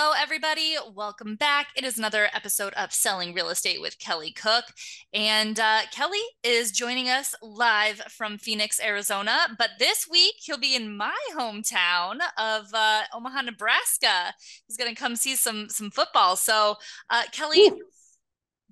Hello, everybody. Welcome back. It is another episode of Selling Real Estate with Kelly Cook. And uh, Kelly is joining us live from Phoenix, Arizona. But this week, he'll be in my hometown of uh, Omaha, Nebraska. He's going to come see some, some football. So, uh, Kelly, Ooh.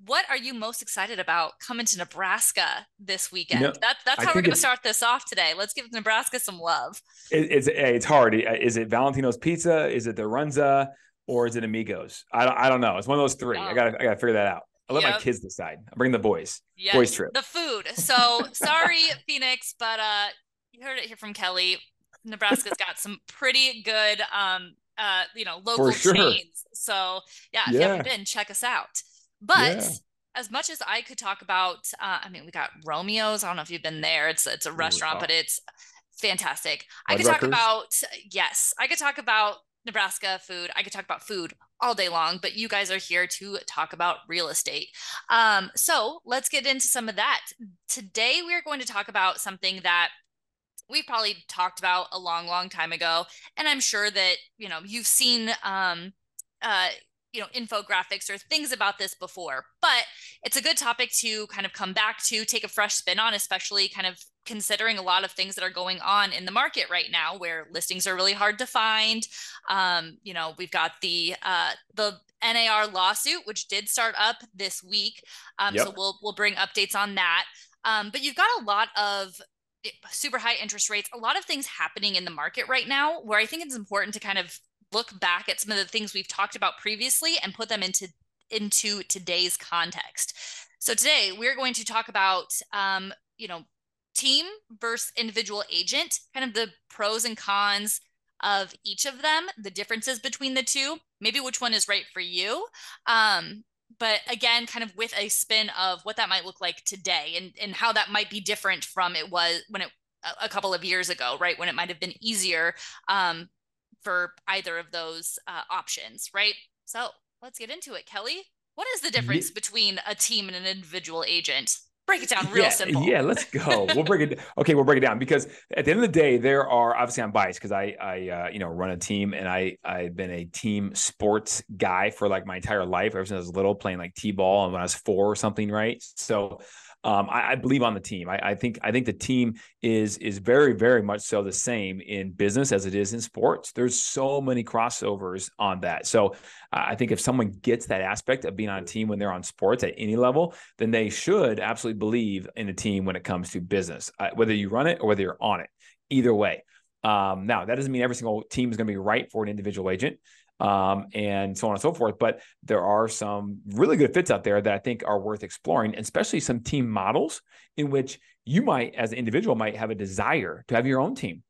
what are you most excited about coming to Nebraska this weekend? You know, that, that's how we're going to start this off today. Let's give Nebraska some love. It, it's, it's hard. Is it Valentino's Pizza? Is it the Runza? Or is it Amigos? I don't, I don't know. It's one of those three. I gotta I gotta figure that out. I'll let yep. my kids decide. I'll bring the boys. Yes. Boys trip. The food. So sorry, Phoenix, but uh you heard it here from Kelly. Nebraska's got some pretty good um uh you know local sure. chains. So yeah, if yeah. you haven't been, check us out. But yeah. as much as I could talk about uh I mean we got Romeo's. I don't know if you've been there. It's it's a restaurant, Ooh, but it's fantastic. I could talk about yes, I could talk about Nebraska food. I could talk about food all day long, but you guys are here to talk about real estate. Um, so let's get into some of that. Today, we're going to talk about something that we've probably talked about a long, long time ago. And I'm sure that, you know, you've seen, um, uh, you know, infographics or things about this before, but it's a good topic to kind of come back to, take a fresh spin on, especially kind of considering a lot of things that are going on in the market right now where listings are really hard to find. Um, you know we've got the uh, the nar lawsuit which did start up this week. Um, yep. so we'll we'll bring updates on that. Um, but you've got a lot of eh, super high interest rates a lot of things happening in the market right now where i think it's important to kind of look back at some of the things we've talked about previously and put them into into today's context. So today we're going to talk about um, you know team versus individual agent, kind of the pros and cons of each of them, the differences between the two, maybe which one is right for you. Um, but again, kind of with a spin of what that might look like today and, and how that might be different from it was when it a couple of years ago, right? When it might have been easier um, for either of those uh, options, right? So let's get into it. Kelly, what is the difference between a team and an individual agent? Break it down real yeah, simple. Yeah, let's go. We'll break it. Okay, we'll break it down because at the end of the day, there are obviously I'm biased because I I uh, you know run a team and I I've been a team sports guy for like my entire life ever since I was little playing like t-ball and when I was four or something, right? So um, I, I, believe on the team. I, I, think I think the team is is very very much so the same in business as it is in sports. There's so many crossovers on that. So uh, I think if someone gets that aspect of being on a team when they're on sports at any level, then they should absolutely believe in a team when it comes to business, uh, whether you run it or whether you're on it. Either way. Um, now that doesn't mean every single team is going to be right for an individual agent um, and so on and so forth. But there are some really good fits out there that I think are worth exploring, especially some team models in which you might, as an individual, might have a desire to have your own team,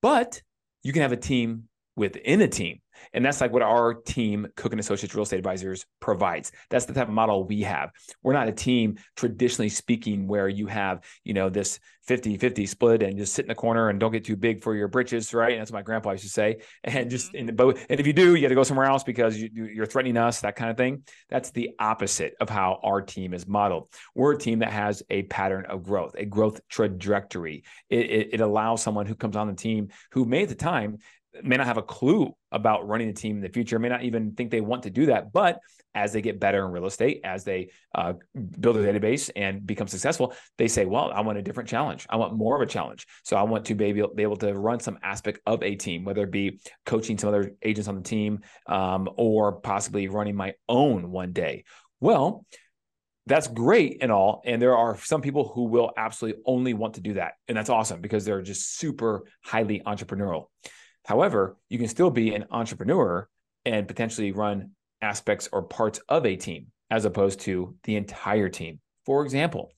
but you can have a team within a team. And that's like what our team, Cook and Associates Real Estate Advisors, provides. That's the type of model we have. We're not a team, traditionally speaking, where you have, you know, this 50 50 split and just sit in the corner and don't get too big for your britches, right? And that's what my grandpa used to say. And just mm-hmm. in the boat, and if you do, you got to go somewhere else because you, you're threatening us, that kind of thing. That's the opposite of how our team is modeled. We're a team that has a pattern of growth, a growth trajectory. It, it, it allows someone who comes on the team who may at the time may not have a clue about running a team in the future, may not even think they want to do that. But as they get better in real estate, as they uh, build a database and become successful, they say, well, I want a different challenge. I want more of a challenge. So I want to be able, be able to run some aspect of a team, whether it be coaching some other agents on the team um, or possibly running my own one day. Well, that's great and all. And there are some people who will absolutely only want to do that. And that's awesome because they're just super highly entrepreneurial. However, you can still be an entrepreneur and potentially run aspects or parts of a team as opposed to the entire team. For example,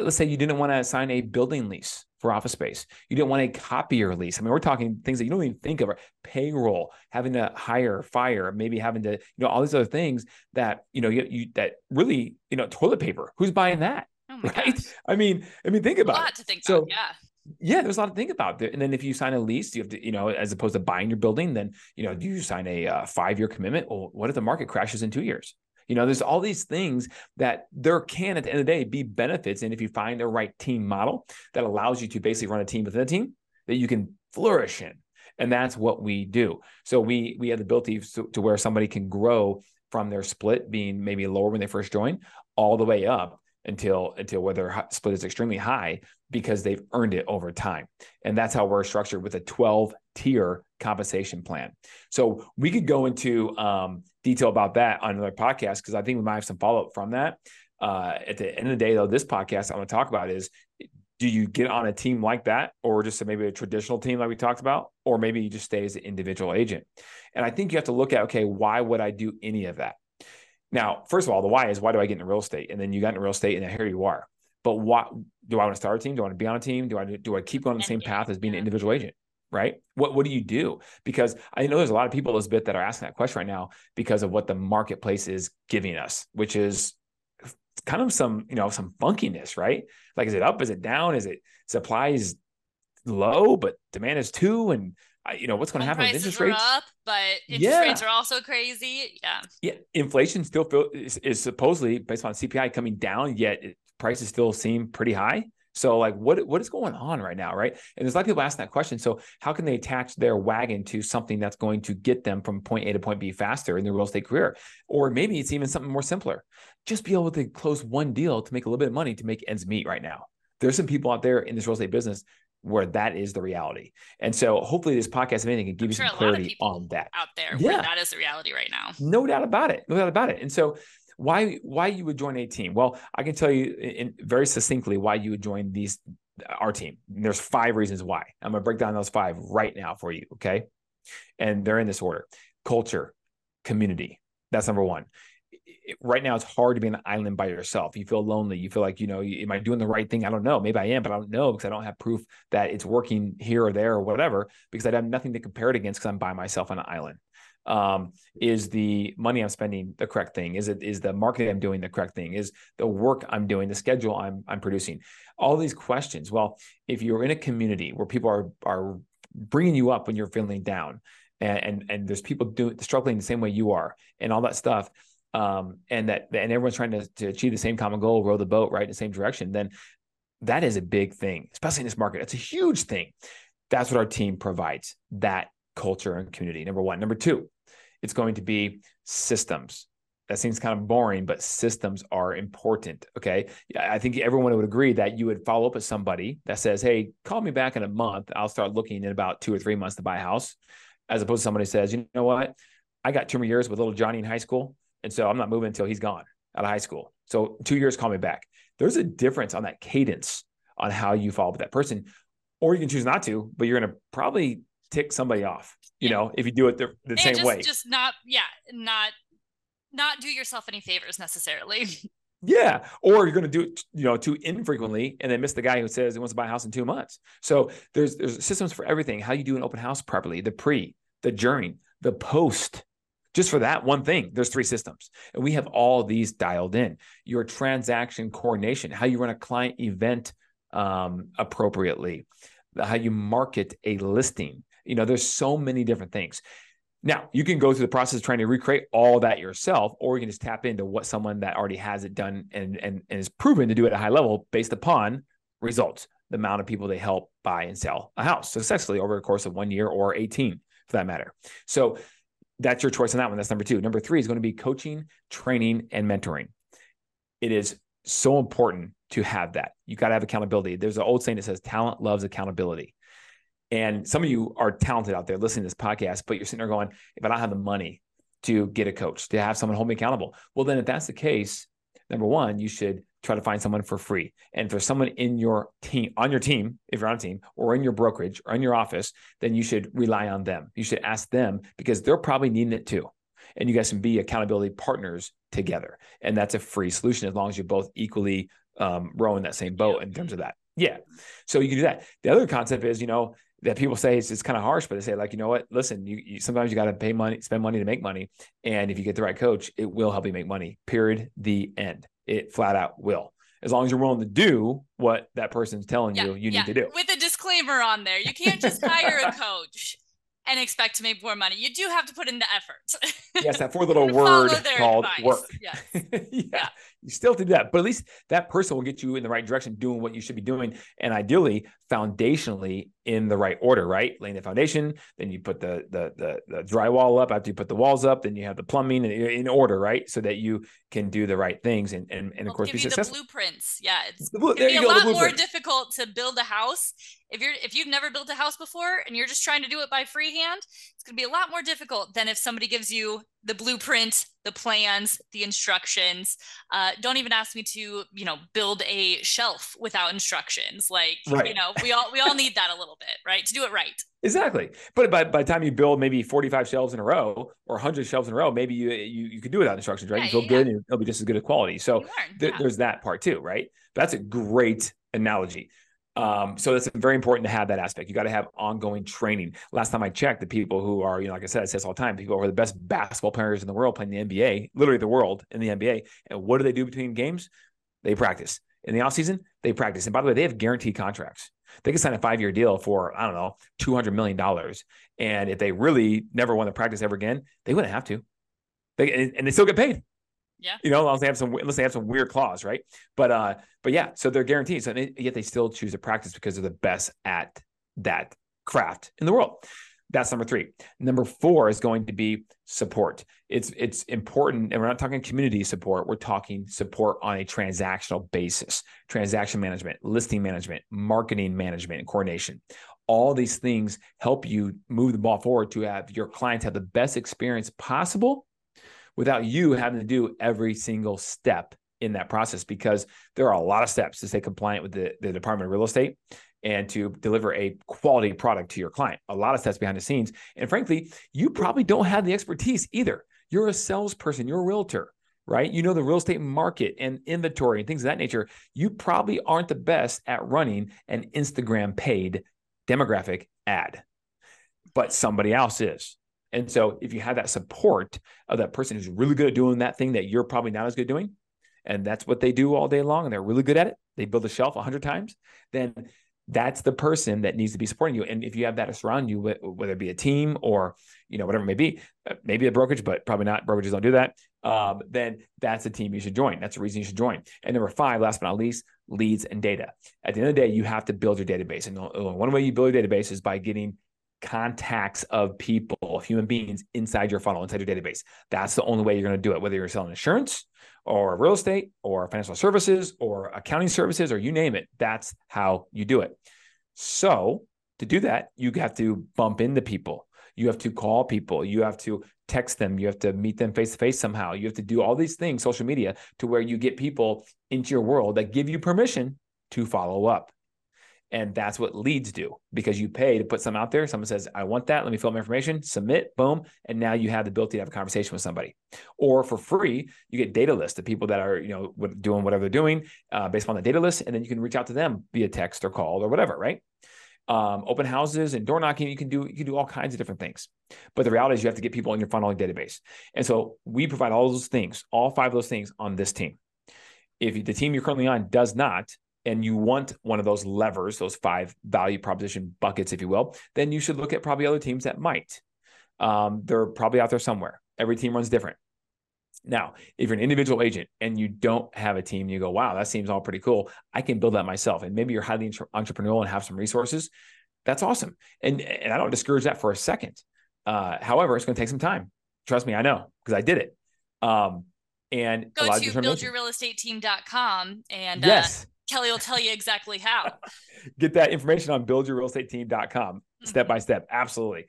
let's say you didn't want to sign a building lease for office space. You didn't want a copier lease. I mean, we're talking things that you don't even think of: payroll, having to hire, fire, maybe having to, you know, all these other things that you know you, you that really, you know, toilet paper. Who's buying that? Oh right? Gosh. I mean, I mean, think about a lot it. to think so, about. Yeah yeah, there's a lot to think about. And then if you sign a lease, you have to, you know, as opposed to buying your building, then, you know, do you sign a uh, five year commitment? Well, what if the market crashes in two years? You know, there's all these things that there can, at the end of the day, be benefits. And if you find the right team model that allows you to basically run a team within a team that you can flourish in. And that's what we do. So we we have the ability to, to where somebody can grow from their split being maybe lower when they first join all the way up until until where their split is extremely high because they've earned it over time. And that's how we're structured with a 12 tier compensation plan. So we could go into um, detail about that on another podcast because I think we might have some follow up from that. Uh, at the end of the day, though, this podcast I want to talk about is do you get on a team like that or just maybe a traditional team like we talked about or maybe you just stay as an individual agent and i think you have to look at okay why would i do any of that now first of all the why is why do i get into real estate and then you got into real estate and here you are but what do I want to start a team? Do I want to be on a team? Do I do I keep going the same path as being an individual agent? Right? What what do you do? Because I know there's a lot of people, Elizabeth, that are asking that question right now because of what the marketplace is giving us, which is kind of some, you know, some funkiness, right? Like, is it up? Is it down? Is it supply is low, but demand is two? And you know what's going to happen with interest rates up but interest yeah. rates are also crazy yeah yeah inflation still feel, is, is supposedly based on cpi coming down yet prices still seem pretty high. So like what what is going on right now, right? And there's a lot of people asking that question. So how can they attach their wagon to something that's going to get them from point A to point B faster in their real estate career? Or maybe it's even something more simpler. Just be able to close one deal to make a little bit of money to make ends meet right now. There's some people out there in this real estate business where that is the reality. And so hopefully this podcast, if anything, can give I'm you sure some clarity on that. Out there yeah. that is the reality right now. No doubt about it. No doubt about it. And so why why you would join a team? Well, I can tell you in very succinctly why you would join these our team. And there's five reasons why. I'm gonna break down those five right now for you. Okay, and they're in this order: culture, community. That's number one. Right now, it's hard to be on an island by yourself. You feel lonely. You feel like, you know, am I doing the right thing? I don't know. Maybe I am, but I don't know because I don't have proof that it's working here or there or whatever because I have nothing to compare it against because I'm by myself on an island um, is the money i'm spending the correct thing? Is it is the marketing i'm doing the correct thing? Is the work i'm doing the schedule i'm i'm producing? All these questions. Well if you're in a community where people are are bringing you up when you're feeling down and and, and there's people doing struggling the same way you are and all that stuff um, and that and everyone's trying to, to achieve the same common goal row the boat right in the same direction then that is a big thing especially in this market. It's a huge thing. That's what our team provides that culture and community. Number one. Number two, it's going to be systems. That seems kind of boring, but systems are important. Okay. I think everyone would agree that you would follow up with somebody that says, Hey, call me back in a month. I'll start looking in about two or three months to buy a house, as opposed to somebody says, You know what? I got two more years with little Johnny in high school. And so I'm not moving until he's gone out of high school. So two years, call me back. There's a difference on that cadence on how you follow up with that person. Or you can choose not to, but you're going to probably tick somebody off, you yeah. know, if you do it the, the same just, way. Just not, yeah, not, not do yourself any favors necessarily. Yeah. Or you're going to do it, you know, too infrequently and then miss the guy who says he wants to buy a house in two months. So there's, there's systems for everything. How you do an open house properly, the pre, the during, the post, just for that one thing, there's three systems. And we have all these dialed in. Your transaction coordination, how you run a client event um, appropriately, how you market a listing, you know, there's so many different things. Now, you can go through the process of trying to recreate all that yourself, or you can just tap into what someone that already has it done and, and, and is proven to do at a high level based upon results, the amount of people they help buy and sell a house successfully over the course of one year or 18 for that matter. So that's your choice on that one. That's number two. Number three is going to be coaching, training, and mentoring. It is so important to have that. You got to have accountability. There's an old saying that says talent loves accountability. And some of you are talented out there listening to this podcast, but you're sitting there going, if I don't have the money to get a coach, to have someone hold me accountable, well, then if that's the case, number one, you should try to find someone for free. And if there's someone in your team, on your team, if you're on a team, or in your brokerage or in your office, then you should rely on them. You should ask them because they're probably needing it too. And you guys can be accountability partners together. And that's a free solution as long as you're both equally um, rowing that same boat in terms of that. Yeah. So you can do that. The other concept is, you know, that people say it's, it's kind of harsh, but they say like, you know what, listen, you, you sometimes you got to pay money, spend money to make money. And if you get the right coach, it will help you make money period. The end. It flat out will as long as you're willing to do what that person's telling yeah, you you yeah. need to do. With a disclaimer on there. You can't just hire a coach and expect to make more money. You do have to put in the effort. yes, that four little word called advice. work. Yes. yeah. yeah. You still do that, but at least that person will get you in the right direction, doing what you should be doing. And ideally, foundationally in the right order, right? Laying the foundation, then you put the the the, the drywall up after you put the walls up, then you have the plumbing in order, right? So that you can do the right things and and, and of course be you successful. The blueprints, yeah, it's gonna be a go, lot more difficult to build a house if you're if you've never built a house before and you're just trying to do it by freehand. It's gonna be a lot more difficult than if somebody gives you the blueprint, the plans, the instructions. Uh, don't even ask me to, you know, build a shelf without instructions. Like, right. you know, we all we all need that a little bit, right? To do it right. Exactly. But by, by the time you build maybe 45 shelves in a row or 100 shelves in a row, maybe you you, you could do without instructions, right? Yeah, you feel yeah. good and it'll be just as good a quality. So th- yeah. there's that part too, right? That's a great analogy. Um, so it's very important to have that aspect. You got to have ongoing training. Last time I checked, the people who are, you know, like I said, I say this all the time, people who are the best basketball players in the world playing the NBA, literally the world in the NBA. And what do they do between games? They practice. In the offseason, they practice. And by the way, they have guaranteed contracts. They can sign a five year deal for, I don't know, $200 million. And if they really never want to practice ever again, they wouldn't have to. They, and they still get paid. Yeah. You know, unless they have some unless they have some weird clause, right? But uh, but yeah, so they're guaranteed. So they, yet they still choose to practice because they're the best at that craft in the world. That's number three. Number four is going to be support. It's it's important, and we're not talking community support. We're talking support on a transactional basis, transaction management, listing management, marketing management, and coordination. All these things help you move the ball forward to have your clients have the best experience possible without you having to do every single step in that process because there are a lot of steps to stay compliant with the, the Department of Real Estate and to deliver a quality product to your client. A lot of steps behind the scenes. And frankly, you probably don't have the expertise either. You're a salesperson, you're a realtor, right? You know the real estate market and inventory and things of that nature. You probably aren't the best at running an Instagram paid demographic ad, but somebody else is. And so if you have that support of that person who's really good at doing that thing that you're probably not as good at doing, and that's what they do all day long and they're really good at it, they build a shelf a 100 times, then that's the person that needs to be supporting you. And if you have that around you, whether it be a team or you know whatever it may be, uh, maybe a brokerage, but probably not. Brokerages don't do that. Um, then that's a team you should join. That's the reason you should join. And number five, last but not least, leads and data. At the end of the day, you have to build your database, and one way you build your database is by getting contacts of people, human beings inside your funnel, inside your database. That's the only way you're going to do it, whether you're selling insurance or real estate or financial services or accounting services or you name it. That's how you do it. So, to do that, you have to bump into people. You have to call people. You have to text them. You have to meet them face to face somehow. You have to do all these things, social media, to where you get people into your world that give you permission to follow up. And that's what leads do because you pay to put something out there. Someone says, I want that. Let me fill my information, submit, boom. And now you have the ability to have a conversation with somebody. Or for free, you get data lists of people that are, you know, doing whatever they're doing uh, based on the data list. And then you can reach out to them via text or call or whatever, right? Um, open houses and door knocking, you can do you can do all kinds of different things. But the reality is you have to get people in your funneling database. And so we provide all those things, all five of those things on this team. If the team you're currently on does not, and you want one of those levers, those five value proposition buckets, if you will, then you should look at probably other teams that might. Um, they're probably out there somewhere. Every team runs different. Now, if you're an individual agent and you don't have a team, you go, wow, that seems all pretty cool. I can build that myself. And maybe you're highly entrepreneurial and have some resources. That's awesome. And, and I don't discourage that for a second. Uh, however, it's going to take some time. Trust me, I know because I did it. Um, and go to buildyourrealestateteam.com and uh, yes. Uh, Kelly will tell you exactly how. Get that information on buildyourrealestateteam.com mm-hmm. step by step. Absolutely.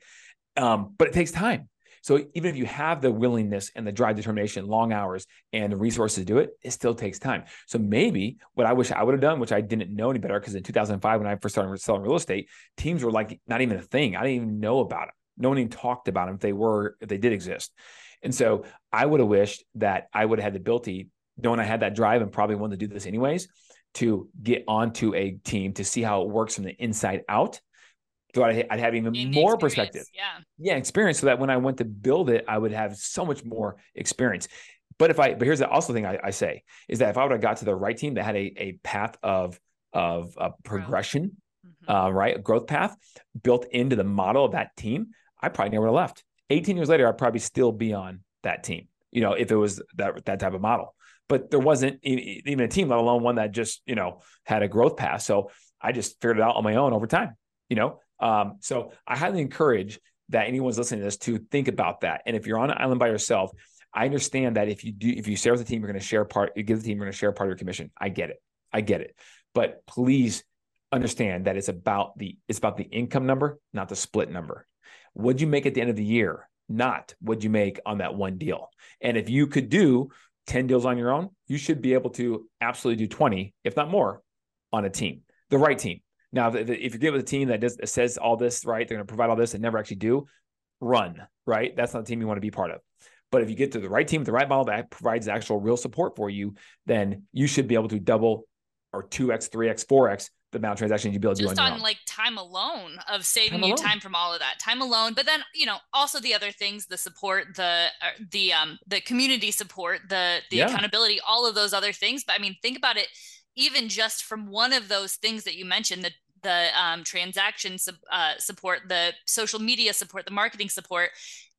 Um, but it takes time. So even if you have the willingness and the drive, determination, long hours, and the resources to do it, it still takes time. So maybe what I wish I would have done, which I didn't know any better, because in 2005 when I first started selling real estate, teams were like not even a thing. I didn't even know about them. No one even talked about them if they were if they did exist. And so I would have wished that I would have had the ability, knowing I had that drive and probably wanted to do this anyways, to get onto a team to see how it works from the inside out. So I'd, I'd have even more perspective. Yeah. Yeah. Experience so that when I went to build it, I would have so much more experience. But if I, but here's the also thing I, I say is that if I would have got to the right team that had a, a path of, of uh, progression, mm-hmm. uh, right, a growth path built into the model of that team, I probably never would have left. 18 years later, I'd probably still be on that team. You know, if it was that that type of model, but there wasn't even a team, let alone one that just you know had a growth path. So I just figured it out on my own over time. You know, um, so I highly encourage that anyone's listening to this to think about that. And if you're on an island by yourself, I understand that if you do, if you share with the team, you're going to share part, you give the team, you're going to share part of your commission. I get it. I get it. But please understand that it's about the, it's about the income number, not the split number. What'd you make at the end of the year? Not what you make on that one deal. And if you could do 10 deals on your own, you should be able to absolutely do 20, if not more, on a team, the right team. Now, if you get with a team that does says all this, right, they're going to provide all this and never actually do, run, right? That's not the team you want to be part of. But if you get to the right team the right model that provides actual real support for you, then you should be able to double or 2x, 3x, 4x the amount of transactions you build be able to just do on, on like time alone of saving time you alone. time from all of that time alone but then you know also the other things the support the uh, the um the community support the the yeah. accountability all of those other things but i mean think about it even just from one of those things that you mentioned the the um, transaction uh, support the social media support the marketing support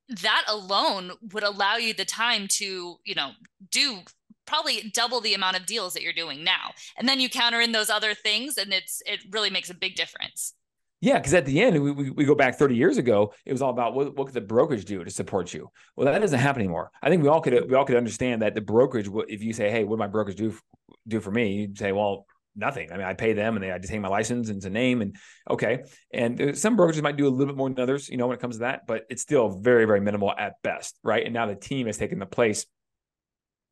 that alone would allow you the time to you know do probably double the amount of deals that you're doing now and then you counter in those other things and it's it really makes a big difference yeah, because at the end, we, we, we, go back 30 years ago, it was all about what, what could the brokerage do to support you? Well, that doesn't happen anymore. I think we all could we all could understand that the brokerage, if you say, hey, what my brokerage do do for me? You'd say, well, nothing. I mean, I pay them and they I just take my license and it's a name and okay. And some brokerages might do a little bit more than others, you know, when it comes to that, but it's still very, very minimal at best, right? And now the team has taken the place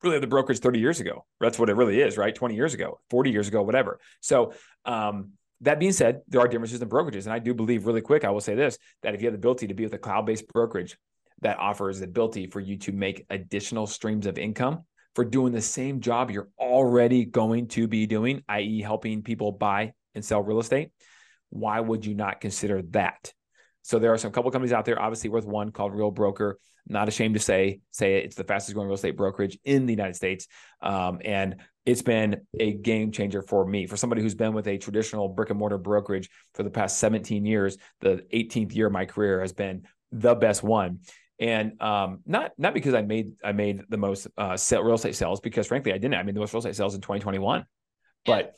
really the brokerage 30 years ago. That's what it really is, right? 20 years ago, 40 years ago, whatever. So um, that being said, there are differences in brokerages. And I do believe really quick, I will say this, that if you have the ability to be with a cloud-based brokerage that offers the ability for you to make additional streams of income for doing the same job you're already going to be doing, i.e., helping people buy and sell real estate, why would you not consider that? So there are some couple companies out there, obviously worth one called Real Broker. Not ashamed to say, say it, it's the fastest growing real estate brokerage in the United States. Um, and it's been a game changer for me. For somebody who's been with a traditional brick and mortar brokerage for the past 17 years, the 18th year of my career has been the best one and um, not not because I made I made the most uh, sell, real estate sales because frankly I didn't. I made the most real estate sales in 2021, yeah. but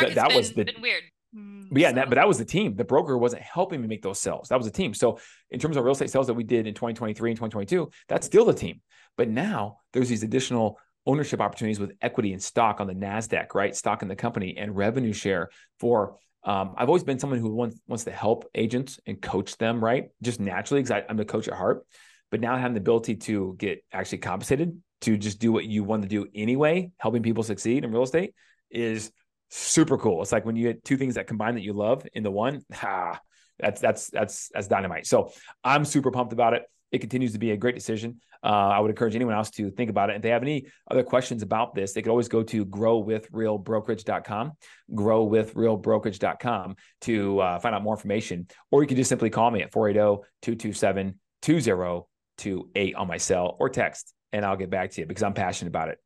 th- that been, was the weird. Mm, but yeah, so. that, but that was the team. The broker wasn't helping me make those sales. That was the team. So in terms of real estate sales that we did in 2023 and 2022, that's still the team. But now there's these additional ownership opportunities with equity and stock on the Nasdaq, right? Stock in the company and revenue share for um, I've always been someone who wants wants to help agents and coach them, right? Just naturally, because I'm the coach at heart. But now having the ability to get actually compensated to just do what you want to do anyway, helping people succeed in real estate is super cool. It's like when you get two things that combine that you love in the one, ha, that's that's that's that's dynamite. So I'm super pumped about it. It continues to be a great decision. Uh, I would encourage anyone else to think about it. If they have any other questions about this, they could always go to growwithrealbrokerage.com, growwithrealbrokerage.com to uh, find out more information. Or you can just simply call me at 480 227 2028 on my cell or text, and I'll get back to you because I'm passionate about it.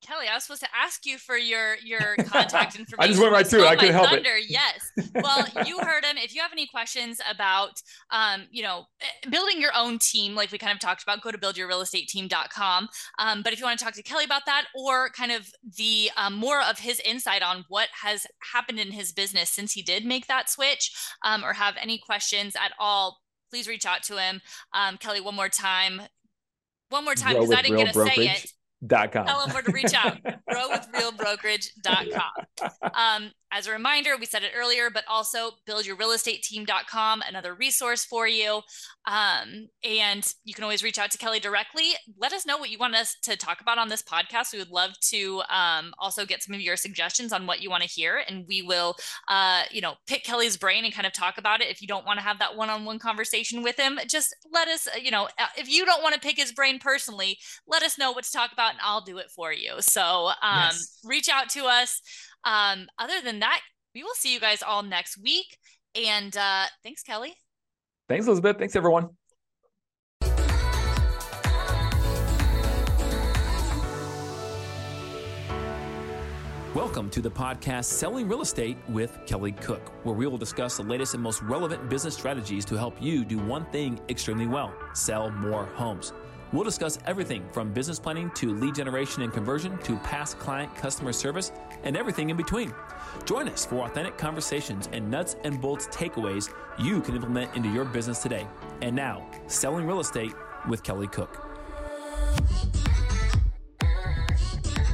Kelly, I was supposed to ask you for your your contact information. I just went right through. I couldn't help thunder. it. Yes. Well, you heard him. If you have any questions about, um, you know, eh, building your own team, like we kind of talked about, go to buildyourrealestateteam.com. Um, but if you want to talk to Kelly about that, or kind of the um, more of his insight on what has happened in his business since he did make that switch, um, or have any questions at all, please reach out to him. Um, Kelly, one more time. One more time because I didn't get to say it. Dot com. Tell them where to reach out. growwithrealbrokerage.com. Um, as a reminder, we said it earlier, but also buildyourrealestateteam.com, another resource for you. Um, and you can always reach out to Kelly directly. Let us know what you want us to talk about on this podcast. We would love to um, also get some of your suggestions on what you want to hear, and we will, uh, you know, pick Kelly's brain and kind of talk about it. If you don't want to have that one-on-one conversation with him, just let us, you know, uh, if you don't want to pick his brain personally, let us know what to talk about, and I'll do it for you. So um, yes. reach out to us. Um, other than that, we will see you guys all next week. And uh, thanks, Kelly. Thanks, Elizabeth. Thanks, everyone. Welcome to the podcast Selling Real Estate with Kelly Cook, where we will discuss the latest and most relevant business strategies to help you do one thing extremely well sell more homes. We'll discuss everything from business planning to lead generation and conversion to past client customer service and everything in between. Join us for authentic conversations and nuts and bolts takeaways you can implement into your business today. And now, Selling Real Estate with Kelly Cook.